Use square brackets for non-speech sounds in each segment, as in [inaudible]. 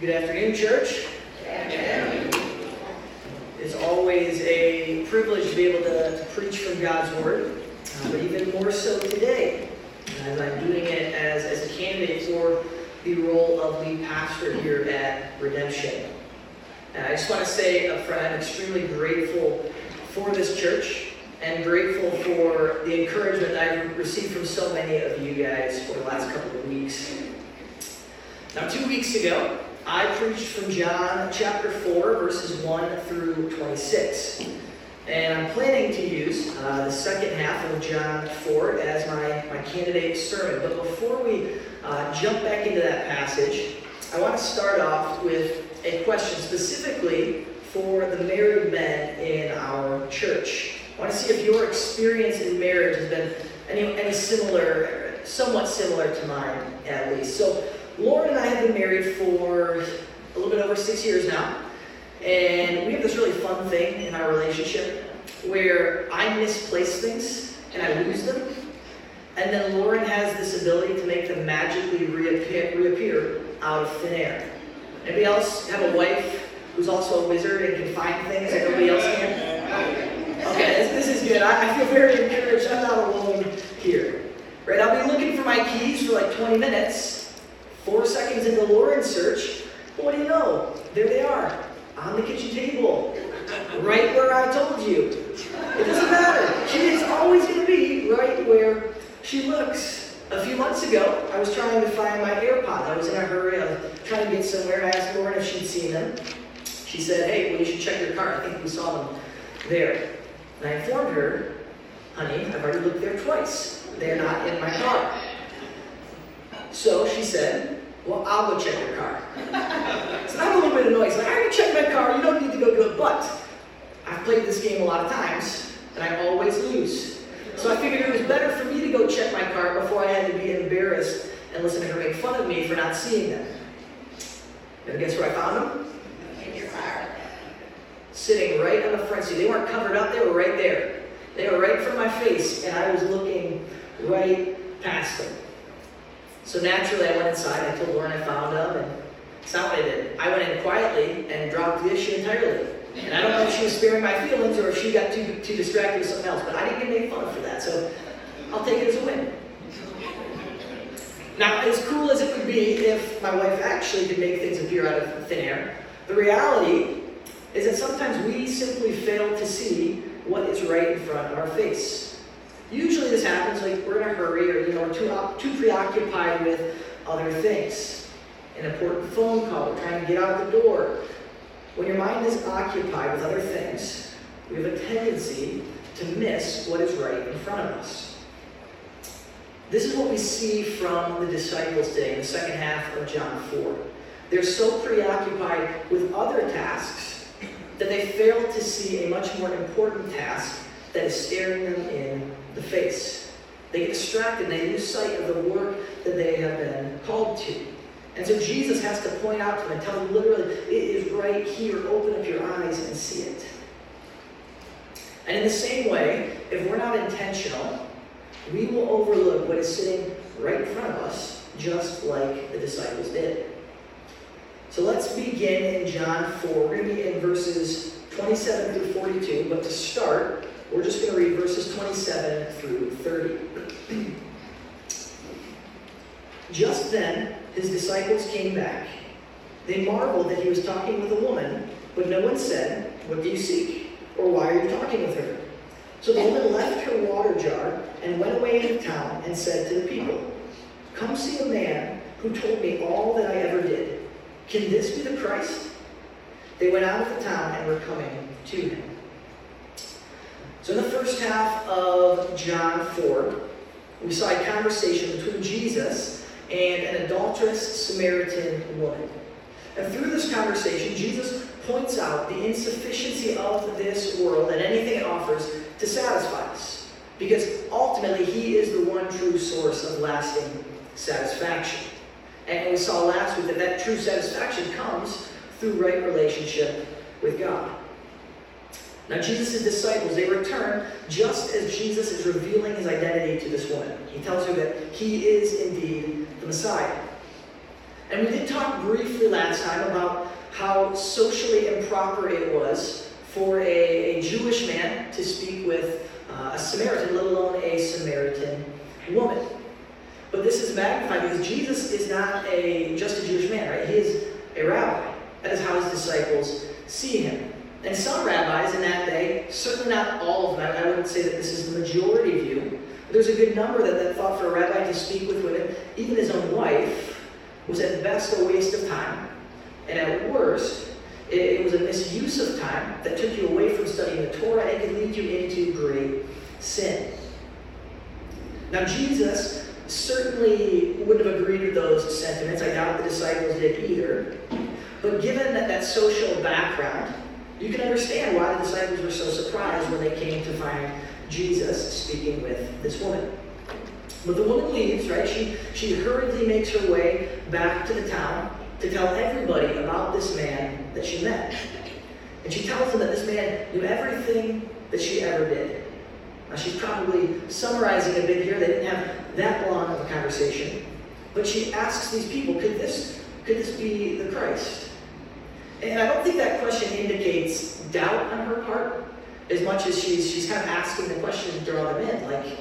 Good afternoon, church. It's always a privilege to be able to, to preach from God's Word, uh, but even more so today, as I'm doing it as, as a candidate for the role of lead pastor here at Redemption. And I just want to say up front, I'm extremely grateful for this church and grateful for the encouragement I've received from so many of you guys for the last couple of weeks. Now, two weeks ago, I preached from John chapter 4, verses 1 through 26. And I'm planning to use uh, the second half of John 4 as my, my candidate sermon. But before we uh, jump back into that passage, I want to start off with a question specifically for the married men in our church. I want to see if your experience in marriage has been any, any similar, somewhat similar to mine at least. So, Lauren and I have been married for a little bit over six years now. And we have this really fun thing in our relationship where I misplace things and I lose them. And then Lauren has this ability to make them magically reappear, reappear out of thin air. Anybody else have a wife who's also a wizard and can find things that nobody else can? Okay, this, this is good. I, I feel very encouraged. I'm not alone here. Right? I'll be looking for my keys for like 20 minutes. Four seconds into Lauren's search, what do you know? There they are, on the kitchen table, right where I told you. It doesn't matter. She is always going to be right where she looks. A few months ago, I was trying to find my AirPods. I was in a hurry. I was trying to get somewhere. I asked Lauren if she'd seen them. She said, hey, well, you should check your car. I think we saw them there. And I informed her, honey, I've already looked there twice. They're not in my car. So she said, well, I'll go check your car. so I'm a little bit annoyed. So I already checked my car. You don't need to go do it. But I've played this game a lot of times, and I always lose. So I figured it was better for me to go check my car before I had to be embarrassed and listen to her make fun of me for not seeing them. And guess where I found them? In your car. Sitting right on the front seat. They weren't covered up, they were right there. They were right from my face, and I was looking right past them. So naturally, I went inside. I told Lauren I found them, and it's not what I did. I went in quietly and dropped the issue entirely. And I don't know if she was sparing my feelings or if she got too, too distracted with something else, but I didn't get made fun for that, so I'll take it as a win. Now, as cool as it would be if my wife actually could make things appear out of thin air, the reality is that sometimes we simply fail to see what is right in front of our face. Usually this happens like we're in a hurry or you know, we're too, too preoccupied with other things. An important phone call, we're trying to get out the door. When your mind is occupied with other things, we have a tendency to miss what is right in front of us. This is what we see from the disciples today in the second half of John 4. They're so preoccupied with other tasks that they fail to see a much more important task that is staring them in the face. They get distracted and they lose sight of the work that they have been called to. And so Jesus has to point out to them and tell them literally, it is right here. Open up your eyes and see it. And in the same way, if we're not intentional, we will overlook what is sitting right in front of us, just like the disciples did. So let's begin in John 4. We're going to be in verses 27 through 42, but to start, we're just going to read verses 27 through 30. just then, his disciples came back. They marveled that he was talking with a woman, but no one said, What do you seek? Or why are you talking with her? So the woman left her water jar and went away into town and said to the people, Come see a man who told me all that I ever did. Can this be the Christ? They went out of the town and were coming to him. So, in the first half of John 4, we saw a conversation between Jesus and an adulterous Samaritan woman. And through this conversation, Jesus points out the insufficiency of this world and anything it offers to satisfy us. Because ultimately, He is the one true source of lasting satisfaction. And we saw last week that that true satisfaction comes through right relationship with God. Now, Jesus' disciples, they return just as Jesus is revealing his identity to this woman. He tells her that he is indeed the Messiah. And we did talk briefly last time about how socially improper it was for a, a Jewish man to speak with uh, a Samaritan, let alone a Samaritan woman. But this is magnified because Jesus is not a just a Jewish man, right? He is a rabbi. That is how his disciples see him. And some rabbis in that day, certainly not all of them, I wouldn't say that this is the majority view, but there's a good number that, that thought for a rabbi to speak with women, even his own wife, was at best a waste of time. And at worst, it, it was a misuse of time that took you away from studying the Torah and could lead you into great sin. Now, Jesus certainly wouldn't have agreed with those sentiments. I doubt the disciples did either. But given that, that social background, you can understand why the disciples were so surprised when they came to find Jesus speaking with this woman. But the woman leaves, right? She, she hurriedly makes her way back to the town to tell everybody about this man that she met. And she tells them that this man knew everything that she ever did. Now, she's probably summarizing a bit here. They didn't have that long of a conversation. But she asks these people, could this, could this be the Christ? And I don't think that question indicates doubt on her part as much as she's, she's kind of asking the question to draw them in. Like,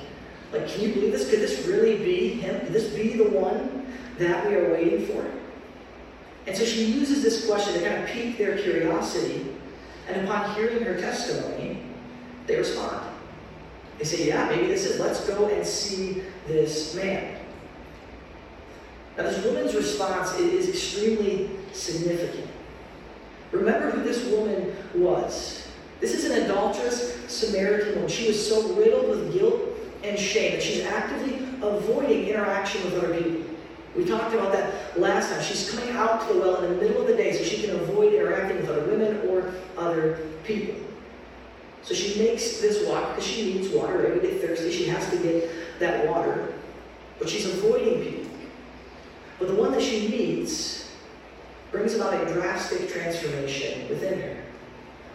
like, can you believe this? Could this really be him? Could this be the one that we are waiting for? And so she uses this question to kind of pique their curiosity. And upon hearing her testimony, they respond. They say, Yeah, maybe this is, let's go and see this man. Now, this woman's response is extremely significant. Remember who this woman was. This is an adulterous Samaritan woman. She was so riddled with guilt and shame that she's actively avoiding interaction with other people. We talked about that last time. She's coming out to the well in the middle of the day so she can avoid interacting with other women or other people. So she makes this walk because she needs water. Every day thirsty, she has to get that water. But she's avoiding people. But the one that she meets brings about a drastic transformation within her.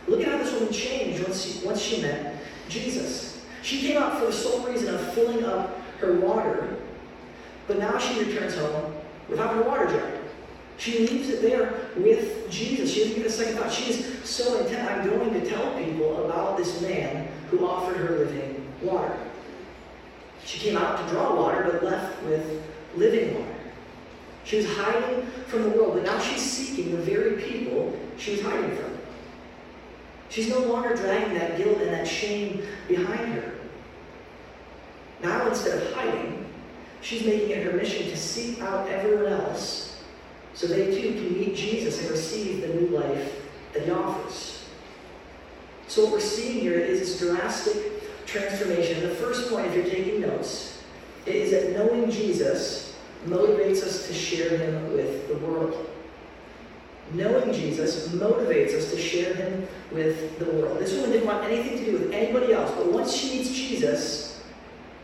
Look at how this woman changed once she, once she met Jesus. She came out for the sole reason of filling up her water, but now she returns home without her water jar. She leaves it there with Jesus. She doesn't give a second thought. She is so intent. I'm going to tell people about this man who offered her living water. She came out to draw water, but left with living water. She was hiding from the world, but now she's seeking the very people she was hiding from. She's no longer dragging that guilt and that shame behind her. Now, instead of hiding, she's making it her mission to seek out everyone else so they too can meet Jesus and receive the new life that he offers. So, what we're seeing here is this drastic transformation. The first point, if you're taking notes, is that knowing Jesus motivates us to share him with the world. Knowing Jesus motivates us to share him with the world. This woman didn't want anything to do with anybody else, but once she meets Jesus,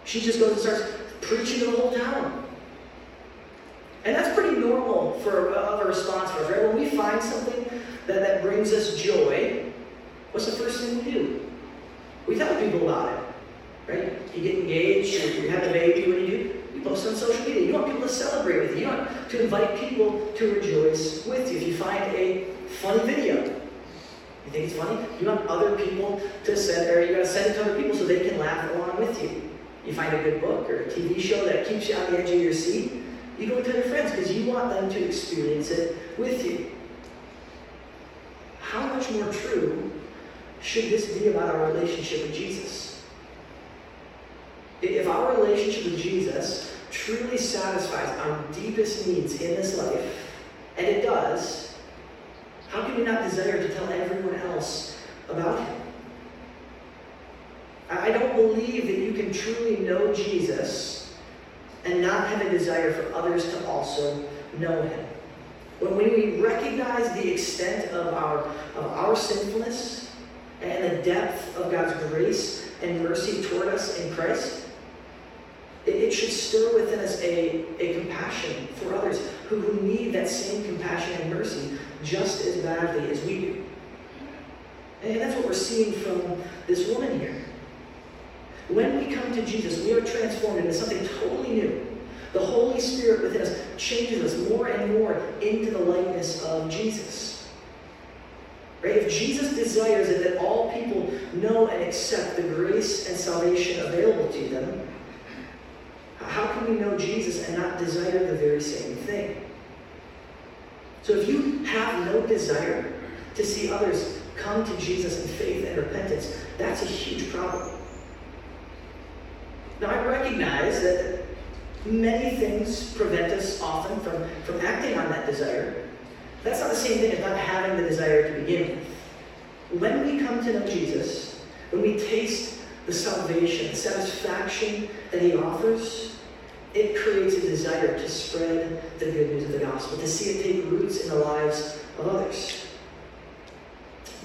she just goes and starts preaching to the whole town. And that's pretty normal for a response for us, right? When we find something that, that brings us joy, what's the first thing we do? We tell people about it, right? You get engaged, you have a baby, what do you do? You post on social media. You want people to celebrate with you. You want to invite people to rejoice with you. If you find a funny video, you think it's funny? You want other people to send, or you got to send it to other people so they can laugh along with you. You find a good book or a TV show that keeps you on the edge of your seat. You go tell your friends because you want them to experience it with you. How much more true should this be about our relationship with Jesus? If our relationship with Jesus truly satisfies our deepest needs in this life, and it does, how can we not desire to tell everyone else about him? I don't believe that you can truly know Jesus and not have a desire for others to also know him. When we recognize the extent of our, of our sinfulness and the depth of God's grace and mercy toward us in Christ, it, should stir within us a, a compassion for others who, who need that same compassion and mercy just as badly as we do. And that's what we're seeing from this woman here. When we come to Jesus, we are transformed into something totally new. The Holy Spirit within us changes us more and more into the likeness of Jesus. Right? If Jesus desires it that all people know and accept the grace and salvation available to them, how can we know Jesus and not desire the very same thing? So if you have no desire to see others come to Jesus in faith and repentance, that's a huge problem. Now I recognize that many things prevent us often from, from acting on that desire. That's not the same thing as not having the desire to begin with. When we come to know Jesus, when we taste the salvation, the satisfaction that he offers, it creates a desire to spread the good news of the gospel, to see it take roots in the lives of others.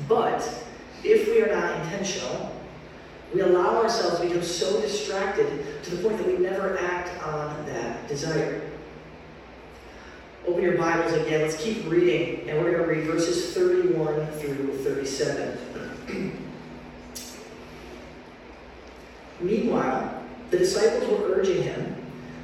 But if we are not intentional, we allow ourselves to become so distracted to the point that we never act on that desire. Open your Bibles again. Let's keep reading, and we're going to read verses 31 through 37. [clears throat] Meanwhile, the disciples were urging him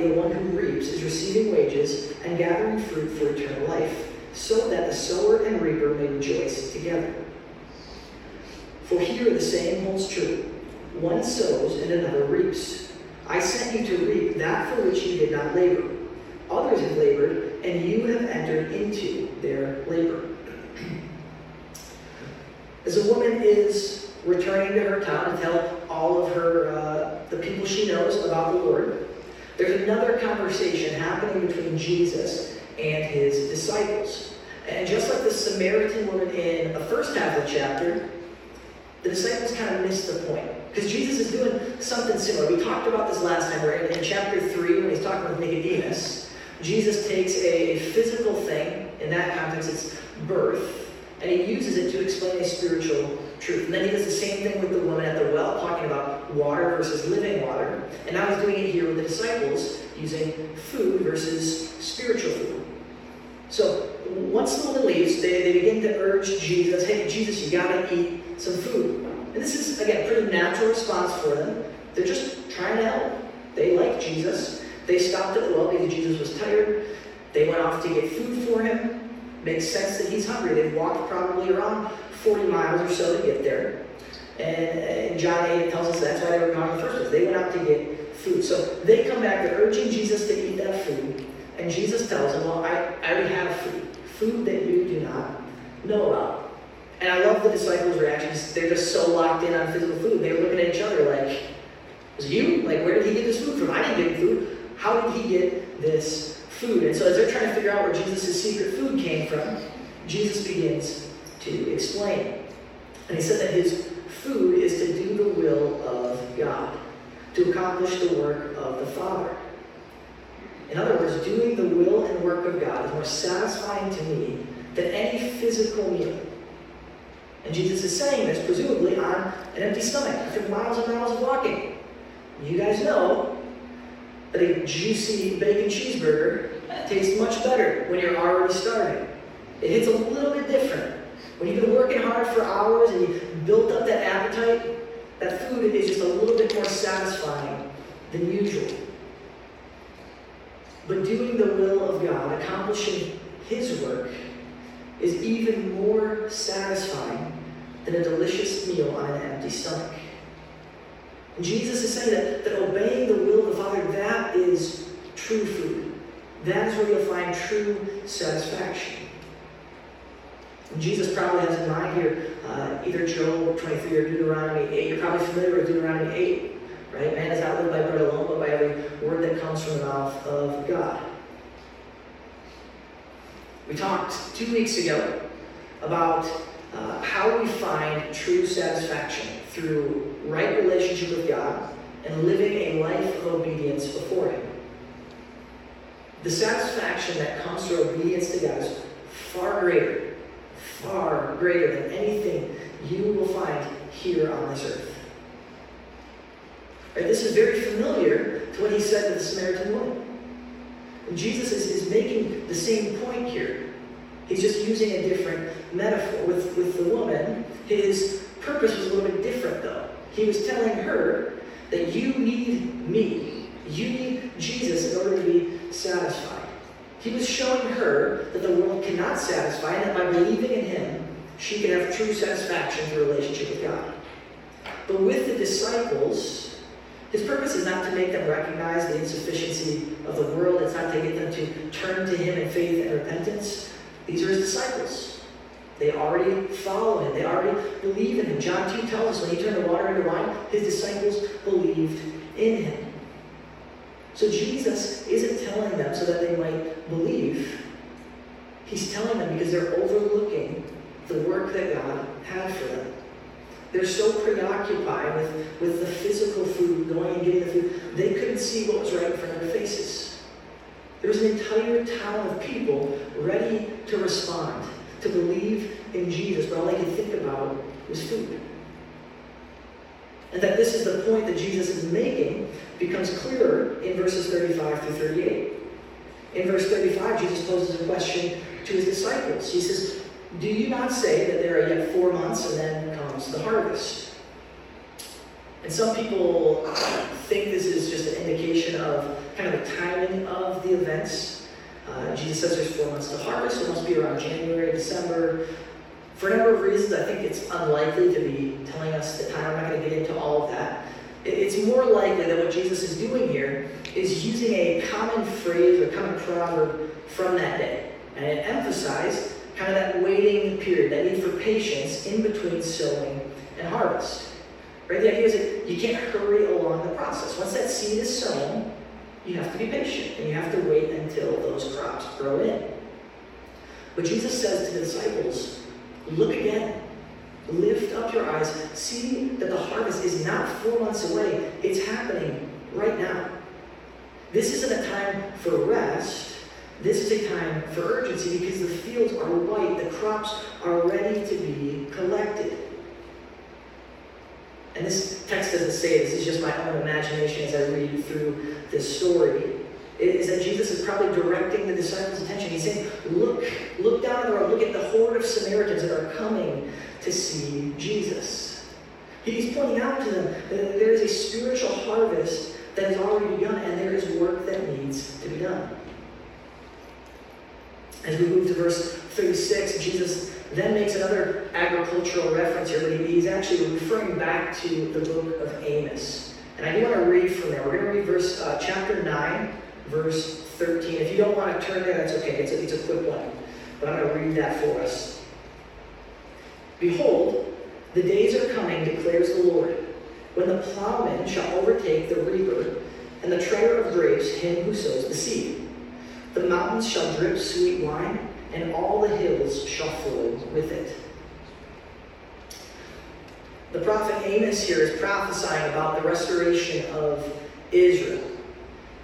The one who reaps is receiving wages and gathering fruit for eternal life, so that the sower and reaper may rejoice together. For here the same holds true one sows and another reaps. I sent you to reap that for which you did not labor. Others have labored, and you have entered into their labor. [clears throat] As a woman is returning to her town to tell all of her uh, the people she knows about the Lord, there's another conversation happening between Jesus and his disciples. And just like the Samaritan woman in the first half of the chapter, the disciples kind of missed the point. Because Jesus is doing something similar. We talked about this last time, where in, chapter 3, when he's talking with Nicodemus, Jesus takes a physical thing, in that context, it's birth, and he uses it to explain a spiritual truth. And then he does the same thing with the woman at the well, talking about water versus living water. And now he's doing it here with the disciples, using food versus spiritual food. So once the woman leaves, they, they begin to urge Jesus, hey, Jesus, you gotta eat some food. And this is, again, a pretty natural response for them. They're just trying to help. They like Jesus. They stopped at the well because Jesus was tired. They went off to get food for him. Makes sense that he's hungry. They've walked probably around 40 miles or so to get there. And, John 8 tells us that's why they were gone in the first place. They went out to get food. So they come back, they're urging Jesus to eat that food. And Jesus tells them, Well, I, I already have food. Food that you do not know about. And I love the disciples' reactions. They're just so locked in on physical food. They're looking at each other like, Was you? Like, where did he get this food from? I didn't get food. How did he get this food? And so as they're trying to figure out where Jesus' secret food came from, Jesus begins to explain. And he said that his food is to do the will of God, to accomplish the work of the Father. In other words, doing the will and work of God is more satisfying to me than any physical meal. And Jesus is saying this, presumably, on an empty stomach after miles and miles of walking. You guys know that a juicy bacon cheeseburger tastes much better when you're already starving. It hits a little bit different when you've been working hard for hours and you've built up that appetite, that food is just a little bit more satisfying than usual. But doing the will of God, accomplishing His work, is even more satisfying than a delicious meal on an empty stomach. And Jesus is saying that, that obeying the will of the Father, that is true food. That is where you'll find true satisfaction. Jesus probably has in mind here uh, either Job 23 or Deuteronomy 8. You're probably familiar with Deuteronomy 8, right? Man is not lived by bread alone, but by every word that comes from the mouth of God. We talked two weeks ago about uh, how we find true satisfaction through right relationship with God and living a life of obedience before Him. The satisfaction that comes through obedience to God is far greater far greater than anything you will find here on this earth. This is very familiar to what he said to the Samaritan woman. And Jesus is, is making the same point here. He's just using a different metaphor. With, with the woman, his purpose was a little bit different, though. He was telling her that you need me. You need Jesus in order to be satisfied. He was showing her that the world cannot satisfy, and that by believing in him, she could have true satisfaction in a relationship with God. But with the disciples, his purpose is not to make them recognize the insufficiency of the world. It's not to get them to turn to him in faith and repentance. These are his disciples. They already follow him. They already believe in him. John 2 tells us when he turned the water into wine, his disciples believed in him. So Jesus isn't telling them so that they might believe. He's telling them because they're overlooking the work that God had for them. They're so preoccupied with, with the physical food, going and getting the food, they couldn't see what was right in front of their faces. There was an entire town of people ready to respond, to believe in Jesus, but all they could think about was food. And that this is the point that Jesus is making becomes clearer in verses 35 through 38. In verse 35, Jesus poses a question to his disciples. He says, Do you not say that there are yet four months and then comes the harvest? And some people think this is just an indication of kind of the timing of the events. Uh, Jesus says there's four months to harvest, it must be around January, December. For a number of reasons, I think it's unlikely to be telling us the time. I'm not going to get into all of that. It's more likely that what Jesus is doing here is using a common phrase or common proverb from that day. And it emphasized kind of that waiting period, that need for patience in between sowing and harvest. Right? The idea is that you can't hurry along the process. Once that seed is sown, you have to be patient and you have to wait until those crops grow in. But Jesus says to the disciples, look again. Lift up your eyes. See that the harvest is not four months away. It's happening right now. This isn't a time for rest. This is a time for urgency because the fields are white. The crops are ready to be collected. And this text doesn't say this is just my own imagination as I read through this story. Is that Jesus is probably directing the disciples' attention. He's saying, Look, look down the road, look at the horde of Samaritans that are coming to see Jesus. He's pointing out to them that there is a spiritual harvest that has already begun, and there is work that needs to be done. As we move to verse 36, Jesus then makes another agricultural reference here, but he's actually referring back to the book of Amos. And I do want to read from there. We're going to read verse uh, chapter 9, verse 13. If you don't want to turn there, that's okay. It's a, it's a quick one. But I'm going to read that for us. Behold, the days are coming, declares the Lord, when the plowman shall overtake the reaper, and the treader of grapes him who sows the seed. The mountains shall drip sweet wine, and all the hills shall flow with it. The prophet Amos here is prophesying about the restoration of Israel.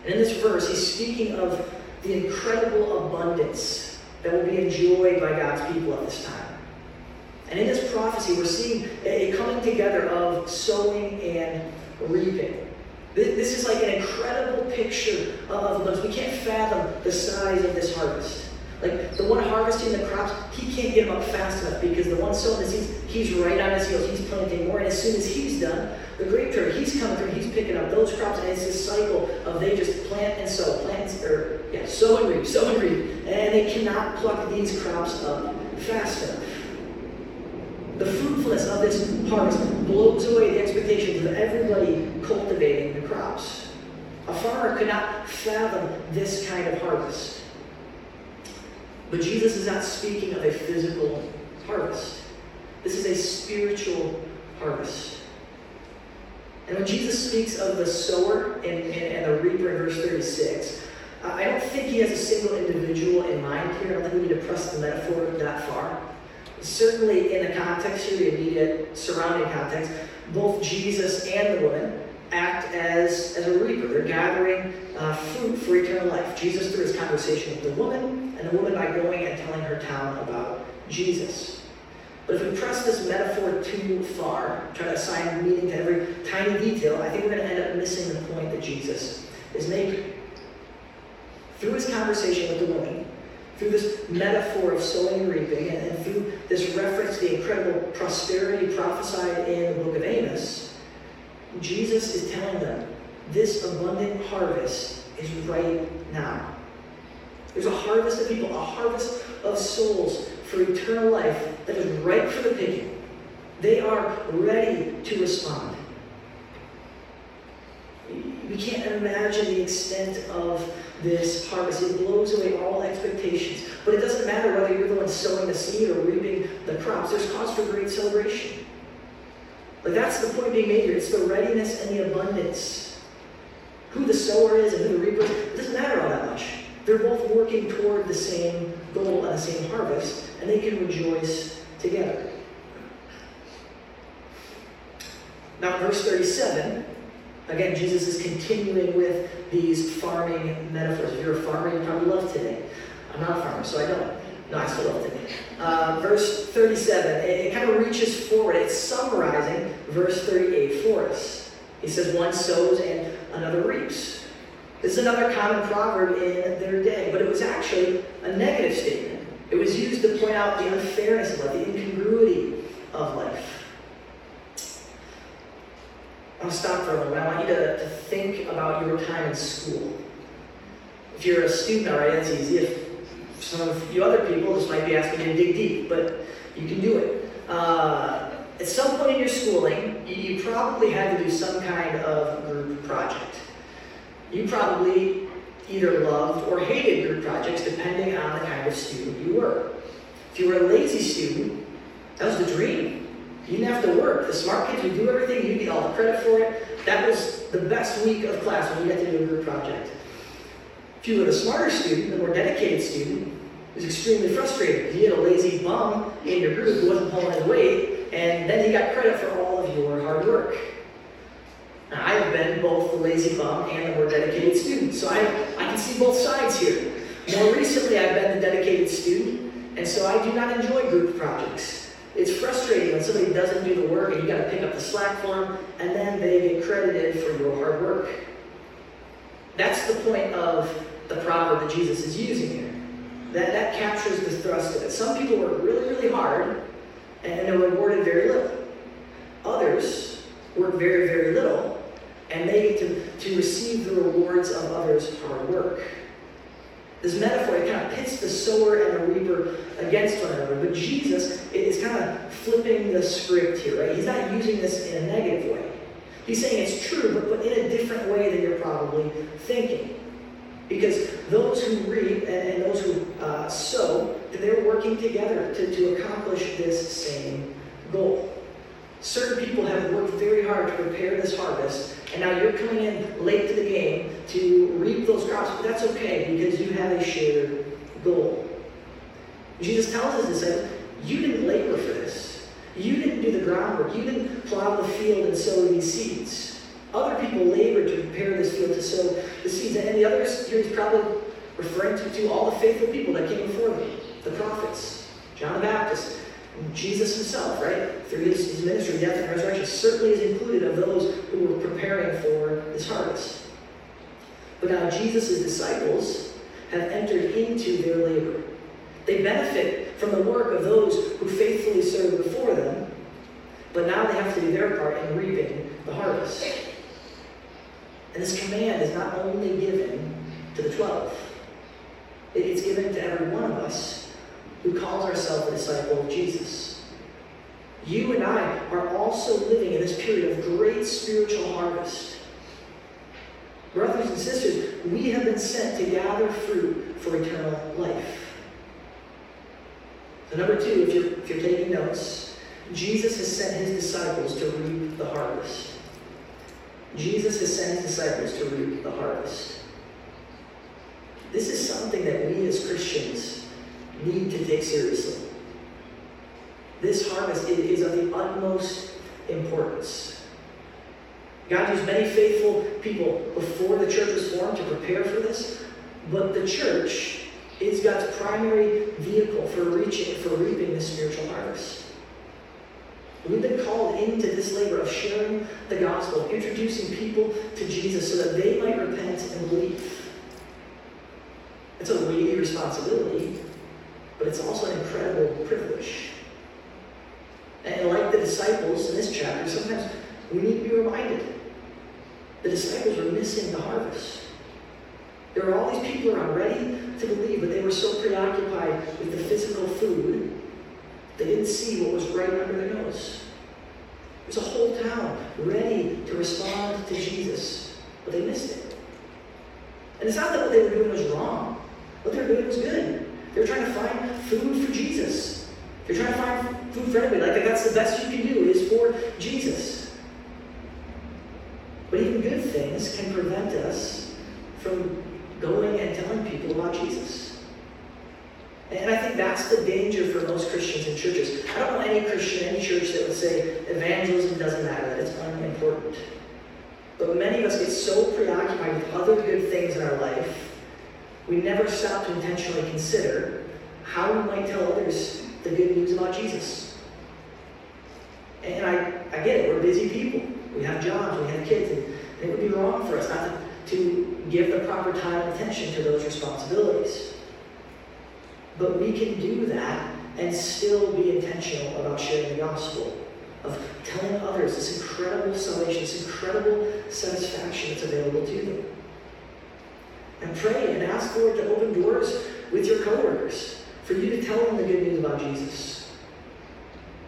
And in this verse, he's speaking of the incredible abundance that will be enjoyed by God's people at this time. And in this prophecy, we're seeing a coming together of sowing and reaping. This is like an incredible picture of abundance. We can't fathom the size of this harvest. Like the one harvesting the crops, he can't get them up fast enough because the one sowing the seeds, he's right on his heels. He's planting more, and as soon as he's done, the grape trader, he's coming through, he's picking up those crops, and it's this cycle of they just plant and sow, plant or yeah, sow and reap, sow and reap, and they cannot pluck these crops up fast enough. The fruitfulness of this harvest blows away the expectations of everybody cultivating the crops. A farmer could not fathom this kind of harvest. But Jesus is not speaking of a physical harvest. This is a spiritual harvest. And when Jesus speaks of the sower and, and, and the reaper in verse 36, uh, I don't think he has a single individual in mind here. I don't think we need to press the metaphor that far. Certainly, in the context here, the immediate surrounding context, both Jesus and the woman act as, as a reaper. They're gathering uh, fruit for eternal life. Jesus through his conversation with the woman, and the woman by going and telling her town about Jesus. But if we press this metaphor too far, try to assign meaning to every tiny detail, I think we're going to end up missing the point that Jesus is making. Through his conversation with the woman, through this metaphor of sowing and reaping, and, and through this reference to the incredible prosperity prophesied in the book of Amos, Jesus is telling them this abundant harvest is right now. There's a harvest of people, a harvest of souls for eternal life that is ripe for the picking. They are ready to respond. We can't imagine the extent of this harvest. It blows away all expectations. But it doesn't matter whether you're the one sowing the seed or reaping the crops. There's cause for great celebration. But that's the point being made here. It's the readiness and the abundance. Who the sower is and who the reaper is, it doesn't matter all that much. They're both working toward the same goal and the same harvest, and they can rejoice together. Now, verse 37 Again, Jesus is continuing with these farming metaphors. If you're a farmer, you probably love today. I'm not a farmer, so I don't. No, I still love today. Uh, verse 37, it, it kind of reaches forward. It's summarizing verse 38 for us. He says, One sows and another reaps. This is another common proverb in their day, but it was actually a negative statement. It was used to point out the unfairness of life, the incongruity of life. I'll stop for a moment. I want you to, to think about your time in school. If you're a student already, that's easy. If some of you other people, this might be asking you to dig deep, but you can do it. Uh, at some point in your schooling, you, probably had to do some kind of group project. You probably either loved or hated group projects depending on the kind of student you were. If you were a lazy student, that was the dream. You didn't have to work. The smart kids would do everything. you'd get all the credit for it. That was the best week of class when you got to do a group project. If you were the smarter student, the more dedicated student, was extremely frustrating. You had a lazy bum in your group who wasn't pulling his weight, and then he got credit for all of your hard work. Now, I've been both the lazy bum and the more dedicated student, so I, I can see both sides here. More recently, I've been the dedicated student, and so I do not enjoy group projects. It's frustrating when somebody doesn't do the work and you got to pick up the slack for them, and then they get credited for your hard work. That's the point of the proverb that Jesus is using here. That, that captures the thrust of it. Some people work really, really hard and they're rewarded very little. Others work very, very little and they get to, to receive the rewards of others' hard work. This metaphor, it kind of pits the sower and the reaper against one another. But Jesus is kind of flipping the script here, right? He's not using this in a negative way. He's saying it's true, but, but in a different way than you're probably thinking. Because those who reap and, and those who uh, sow, they're working together to, to accomplish this same goal. Certain people have worked very hard to prepare this harvest, and now you're coming in late to the game to reap those crops, but that's okay because you have a shared goal. Jesus tells his disciples, You didn't labor for this. You didn't do the groundwork. You didn't plow the field and sow these seeds. Other people labored to prepare this field to sow the seeds. And the others here he's probably referring to, to all the faithful people that came before them, the prophets, John the Baptist, Jesus himself, right? Through his, his ministry, death, and resurrection, certainly is included of those who were preparing for this harvest. But now Jesus' disciples have entered into their labor. They benefit from the work of those who faithfully served before them, but now they have to do their part in reaping the harvest. And this command is not only given to the twelve, it's given to every one of us who calls ourselves a disciple of Jesus. You and I are also living in this period of great spiritual harvest. Brothers and sisters, we have been sent to gather fruit for eternal life. Number two, if you're, if you're taking notes, Jesus has sent his disciples to reap the harvest. Jesus has sent his disciples to reap the harvest. This is something that we as Christians need to take seriously. This harvest is of the utmost importance. God used many faithful people before the church was formed to prepare for this, but the church is God's primary vehicle for reaching, for reaping the spiritual harvest. We've been called into this labor of sharing the gospel, introducing people to Jesus so that they might repent and believe. It's a weighty responsibility, but it's also an incredible privilege. And like the disciples in this chapter, sometimes we need to be reminded the disciples were missing the harvest. There were all these people around ready to believe, but they were so preoccupied with the physical food they didn't see what was right under their nose. There's a whole town ready to respond to Jesus, but they missed it. And it's not that what they were doing was wrong. What they were doing was good. They were trying to find food for Jesus. They're trying to find food for everybody. Like that's the best you can do is for Jesus. But even good things can prevent us from going and telling people about Jesus. And I think that's the danger for most Christians in churches. I don't know any Christian, any church that would say evangelism doesn't matter, that it's unimportant. But many of us get so preoccupied with other good things in our life, we never stop to intentionally consider how we might tell others the good news about Jesus. And I, I get it, we're busy people. We have jobs, we have kids, and it would be wrong for us not to, to give the proper time and attention to those responsibilities. But we can do that and still be intentional about sharing the gospel, of telling others this incredible salvation, this incredible satisfaction that's available to them. And pray and ask the Lord to open doors with your coworkers for you to tell them the good news about Jesus.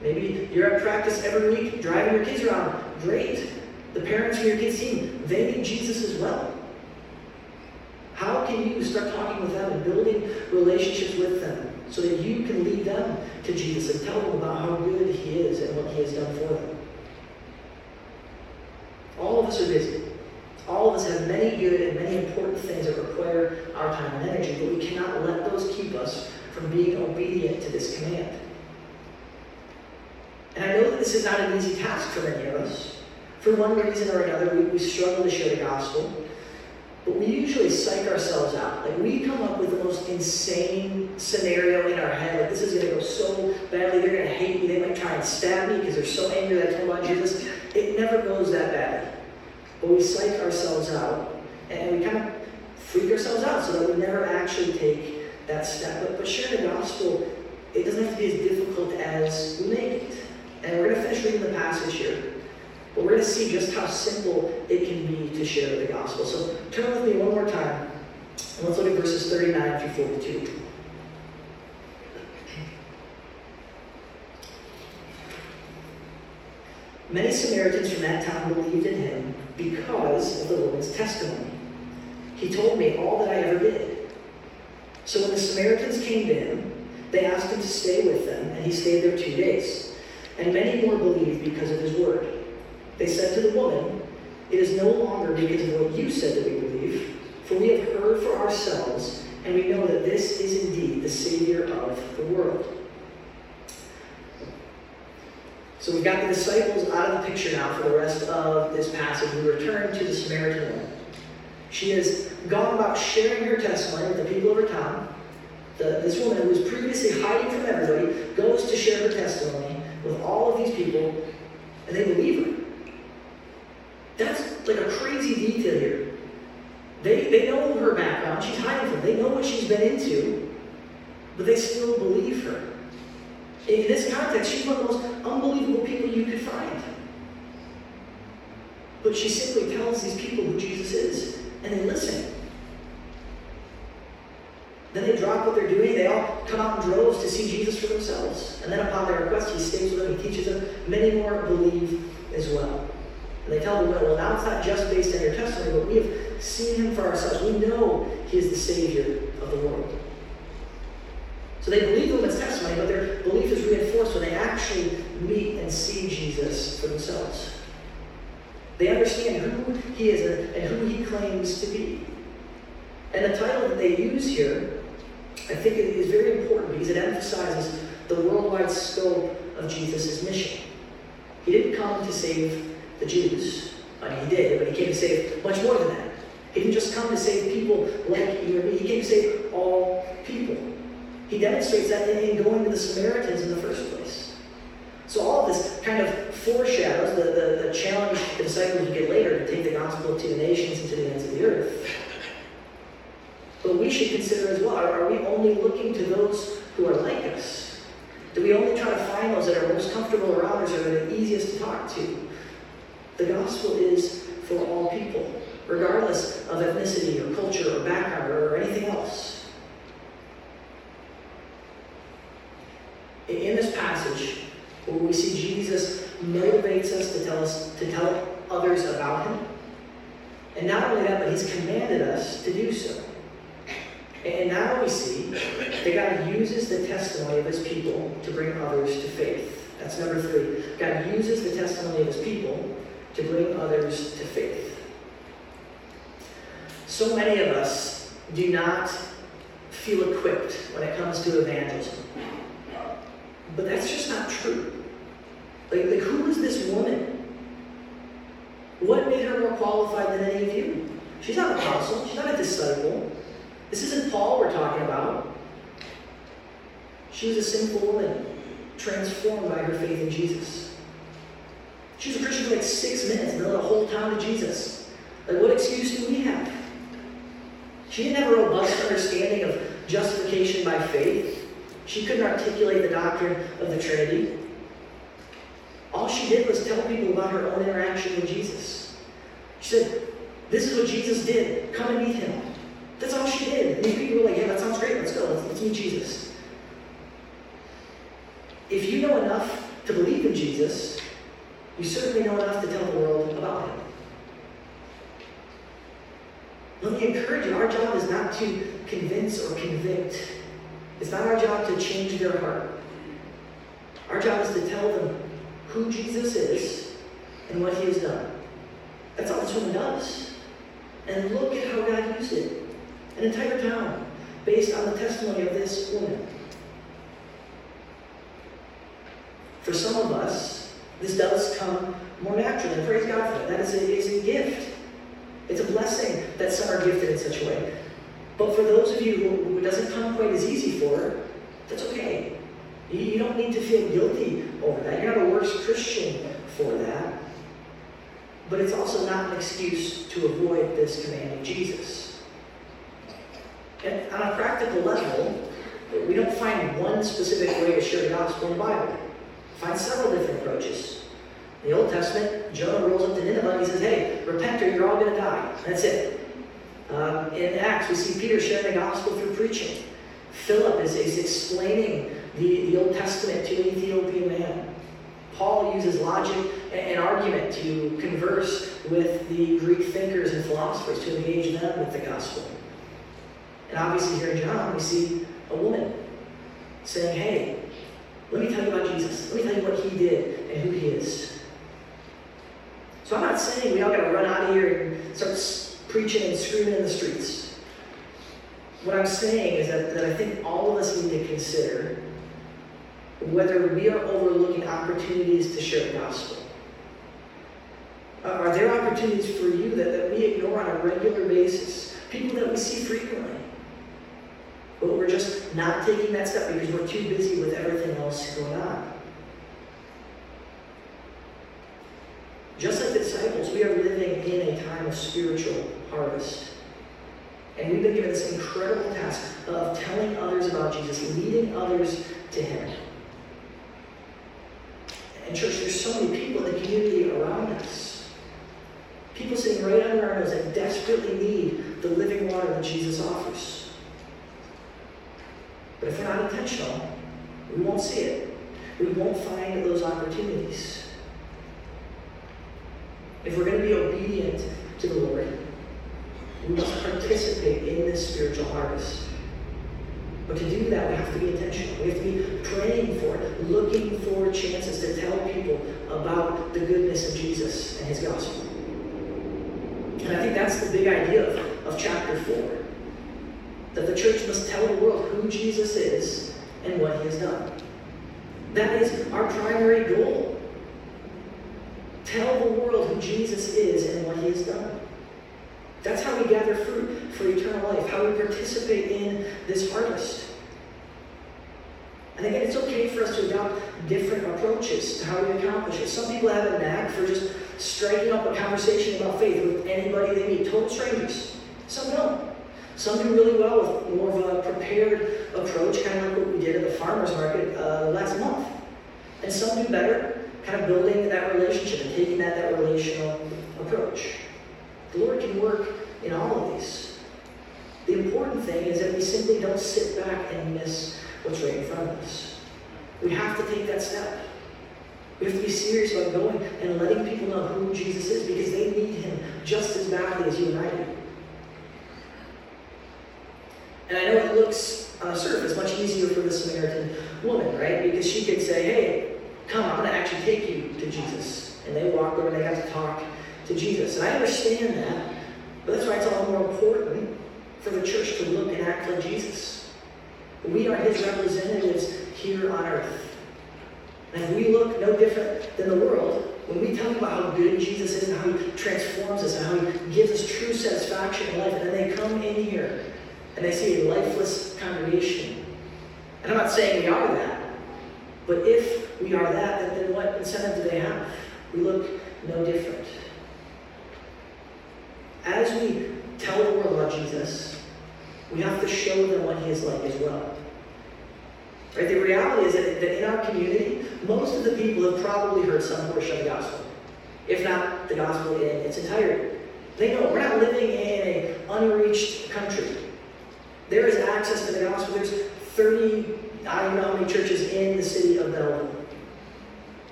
Maybe you're at practice every week driving your kids around. Great. The parents from your kids' team, they need Jesus as well. How can you start talking with them and building relationships with them so that you can lead them to Jesus and tell them about how good He is and what He has done for them? All of us are busy. All of us have many good and many important things that require our time and energy, but we cannot let those keep us from being obedient to this command. And I know that this is not an easy task for many of us. For one reason or another, we, we struggle to share the gospel. But we usually psych ourselves out. Like we come up with the most insane scenario in our head. Like this is gonna go so badly, they're gonna hate me, they might try and stab me because they're so angry that I told about Jesus. It never goes that bad. But we psych ourselves out and we kind of freak ourselves out so that we never actually take that step. But, but sharing the gospel, it doesn't have to be as difficult as we make it. And we're gonna finish reading the passage here. But we're going to see just how simple it can be to share the gospel. So turn with me one more time, and let's look at verses 39 through 42. Many Samaritans from that town believed in him because of the woman's testimony. He told me all that I ever did. So when the Samaritans came to him, they asked him to stay with them, and he stayed there two days. And many more believed because of his word. They said to the woman, It is no longer because of what you said that we believe, for we have heard for ourselves, and we know that this is indeed the Savior of the world. So we've got the disciples out of the picture now for the rest of this passage. We return to the Samaritan woman. She has gone about sharing her testimony with the people of her town. The, this woman who was previously hiding from everybody goes to share her testimony with all of these people, and they believe her. That's like a crazy detail here. They, they know her background. She's hiding from. They know what she's been into, but they still believe her. In this context, she's one of the most unbelievable people you could find. But she simply tells these people who Jesus is, and they listen. Then they drop what they're doing. They all come out in droves to see Jesus for themselves. And then upon their request, he stays with them, he teaches them. Many more believe as well. And they tell the women, well, now it's not just based on your testimony, but we have seen him for ourselves. We know he is the Savior of the world. So they believe the woman's testimony, but their belief is reinforced when they actually meet and see Jesus for themselves. They understand who he is and who he claims to be. And the title that they use here, I think is very important because it emphasizes the worldwide scope of Jesus' mission. He didn't come to save the Jews. I mean, he did, but he came to save much more than that. He didn't just come to save people like you or me, he came to save all people. He demonstrates that in going to the Samaritans in the first place. So all of this kind of foreshadows the, the, the challenge the disciples would get later to take the gospel to the nations and to the ends of the earth. But we should consider as well, are, are we only looking to those who are like us? Do we only try to find those that are most comfortable around us or are the easiest to talk to? The gospel is for all people, regardless of ethnicity or culture or background or anything else. In this passage, where we see Jesus motivates us to tell us to tell others about him. And not only that, but he's commanded us to do so. And now we see that God uses the testimony of his people to bring others to faith. That's number three. God uses the testimony of his people to bring others to faith. So many of us do not feel equipped when it comes to evangelism. But that's just not true. Like, like who is this woman? What made her more qualified than any of you? She's not an apostle. She's not a disciple. This isn't Paul we're talking about. She was a sinful woman, transformed by her faith in Jesus. She was a Christian for like six minutes and led a whole town to Jesus. Like, what excuse do we have? She didn't have a robust understanding of justification by faith. She couldn't articulate the doctrine of the Trinity. All she did was tell people about her own interaction with Jesus. She said, This is what Jesus did. Come and meet him. That's all she did. And people were like, Yeah, that sounds great. Let's go. Let's, let's meet Jesus. If you know enough to believe in Jesus, you certainly know enough to tell the world about him. Let me encourage you, our job is not to convince or convict. It's not our job to change their heart. Our job is to tell them who Jesus is and what he has done. That's all this woman does. And look at how God used it. An entire town based on the testimony of this woman. For some of us, this does come more naturally. Praise God for that. That is a, is a gift. It's a blessing that some are gifted in such a way. But for those of you who, it doesn't come quite as easy for, that's okay. You, you don't need to feel guilty over that. You're not a worse Christian for that. But it's also not an excuse to avoid this command of Jesus. And on a practical level, we don't find one specific way to share the gospel in the Bible. Find several different approaches. In the Old Testament, Jonah rolls up to Nineveh and he says, Hey, repent or you're all going to die. That's it. Um, in Acts, we see Peter sharing the gospel through preaching. Philip is, is explaining the, the Old Testament to an Ethiopian man. Paul uses logic and, argument to converse with the Greek thinkers and philosophers to engage them with the gospel. And obviously, here in John, we see a woman saying, Hey, let me tell you about Jesus. Let me tell you what he did and who he is. So I'm not saying we all got to run out of here and start preaching and screaming in the streets. What I'm saying is that, that I think all of us need to consider whether we are overlooking opportunities to share the gospel. Uh, are there opportunities for you that, that we ignore on a regular basis? People that we see frequently. But we're just not taking that step because we're too busy with everything else going on. Just like the disciples, we are living in a time of spiritual harvest. And we've been given this incredible task of telling others about Jesus, leading others to Him. And, church, there's so many people in the community around us. People sitting right under our nose that desperately need the living water that Jesus offers. But if we're not intentional, we won't see it. We won't find those opportunities. If we're going to be obedient to the Lord, we must participate in this spiritual harvest. But to do that, we have to be intentional. We have to be praying for it, looking for chances to tell people about the goodness of Jesus and his gospel. And I think that's the big idea of, of chapter 4. That the church must tell the world who Jesus is and what he has done. That is our primary goal. Tell the world who Jesus is and what he has done. That's how we gather fruit for eternal life, how we participate in this harvest. And again, it's okay for us to adopt different approaches to how we accomplish it. Some people have a knack for just striking up a conversation about faith with anybody they meet, total strangers. Some don't. Some do really well with more of a prepared approach, kind of like what we did at the farmer's market uh, last month. And some do better, kind of building that relationship and taking that, that relational approach. The Lord can work in all of these. The important thing is that we simply don't sit back and miss what's right in front of us. We have to take that step. We have to be serious about going and letting people know who Jesus is because they need him just as badly as you and I do. And I know it looks on the surface much easier for the Samaritan woman, right? Because she could say, hey, come, I'm going to actually take you to Jesus. And they walk over and they have to talk to Jesus. And I understand that, but that's why it's all more important for the church to look and act like Jesus. We are his representatives here on earth. And if we look no different than the world, when we talk about how good Jesus is and how he transforms us and how he gives us true satisfaction in life, and then they come in here and they see a lifeless congregation. And I'm not saying we are that, but if we are that, then, what incentive do they have? We look no different. As we tell the world about Jesus, we have to show them what he is like as well. Right? The reality is that in our community, most of the people have probably heard some portion of the gospel, if not the gospel in its entirety. They know we're not living in an unreached country. There is access to the gospel. There's 30, I don't know how many churches in the city of Belleville.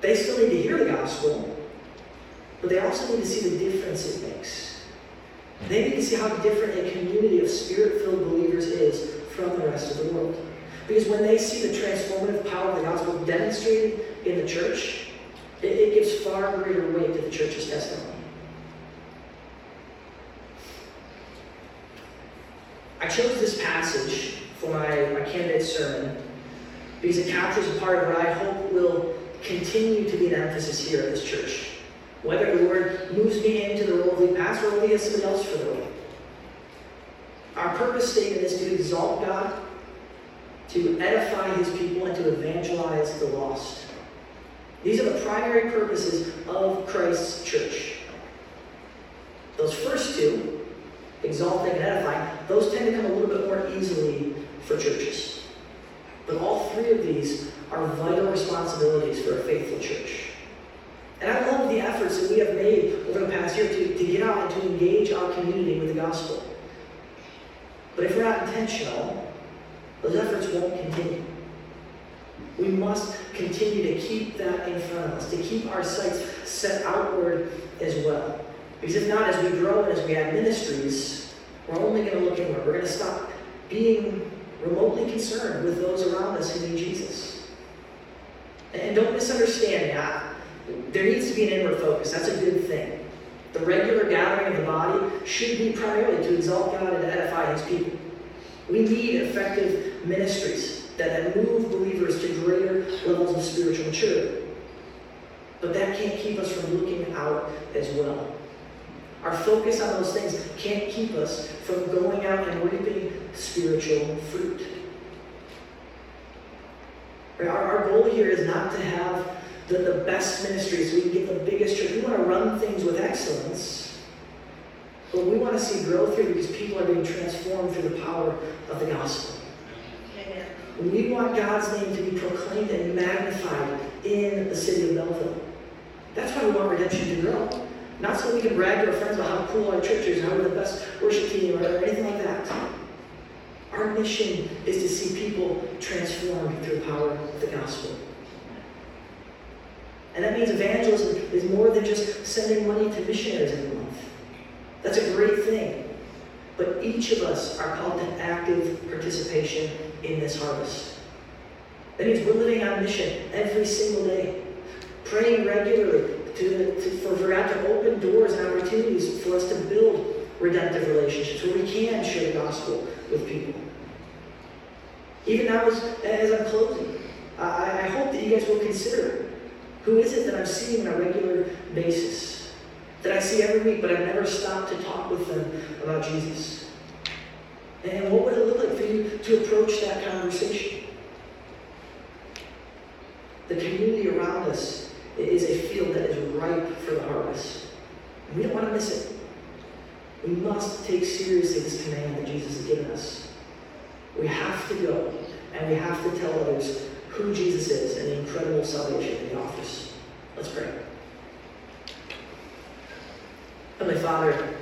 They still need to hear the gospel, but they also need to see the difference it makes. They need to see how different a community of spirit filled believers is from the rest of the world. Because when they see the transformative power of the gospel demonstrated in the church, it, it gives far greater weight to the church's testimony. I chose this passage for my, my candidate sermon because it captures a part of what I hope will continue to be an emphasis here at this church. Whether the Lord moves me into the role of lead pastor or has somebody else for the role. Our purpose statement is to exalt God, to edify his people, and to evangelize the lost. These are the primary purposes of Christ's church. Those first two, exalting and edifying, those tend to come a little bit more easily for churches. But all three of these are vital responsibilities for a faithful church. And I love the efforts that we have made over the past year to, to get out and to engage our community with the gospel. But if we're not intentional, those efforts won't continue. We must continue to keep that in front of us, to keep our sights set outward as well. Because if not, as we grow and as we add ministries, we're only going to look inward. We're going to stop being remotely concerned with those around us who need Jesus. And don't misunderstand me. There needs to be an inward focus. That's a good thing. The regular gathering of the body should be primarily to exalt God and to edify His people. We need effective ministries that, that move believers to greater levels of spiritual maturity. But that can't keep us from looking out as well. Our focus on those things can't keep us from going out and reaping spiritual fruit. Our, our goal here is not to have the, the best ministry so we can get the biggest church. We want to run things with excellence. But we want to see growth here because people are being transformed through the power of the gospel. Amen. We want God's name to be proclaimed and magnified in the city of Belleville. That's why we want redemption to grow. Not so we can brag to our friends about how cool our church is, how we're the best worship team, or anything like that. Our mission is to see people transformed through the power of the gospel. And that means evangelism is more than just sending money to missionaries every month. That's a great thing. But each of us are called to active participation in this harvest. That means we're living on mission every single day, praying regularly to, to, for, for God to open doors and opportunities for us to build redemptive relationships where we can share the gospel with people. Even now, as, as I'm closing, I, I hope that you guys will consider who is it that I'm seeing on a regular basis? That I see every week, but I've never stopped to talk with them about Jesus. And what would it look like for you to approach that conversation? The community around us is a field that is ripe for the harvest. And we don't want to miss it. We must take seriously this command that Jesus has given us. We have to go and we have to tell others who Jesus is and the incredible salvation he offers. Let's pray. Heavenly Father,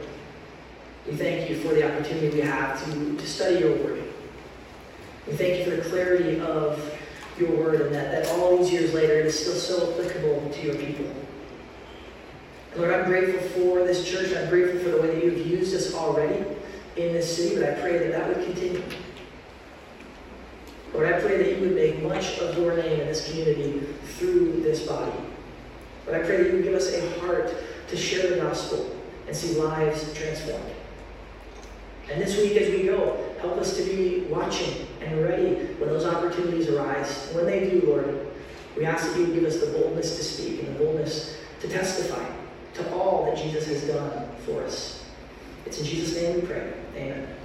we thank you for the opportunity we have to, to study your word. We thank you for the clarity of your word and that, that all these years later it is still so applicable to your people. Lord, I'm grateful for this church. I'm grateful for the way that you've used us already in this city, but I pray that that would continue. Lord, I pray that you would make much of your name in this community through this body. But I pray that you would give us a heart to share the gospel and see lives transformed. And this week as we go, help us to be watching and ready when those opportunities arise. When they do, Lord, we ask that you would give us the boldness to speak and the boldness to testify to all that Jesus has done for us. It's in Jesus' name we pray. Amen.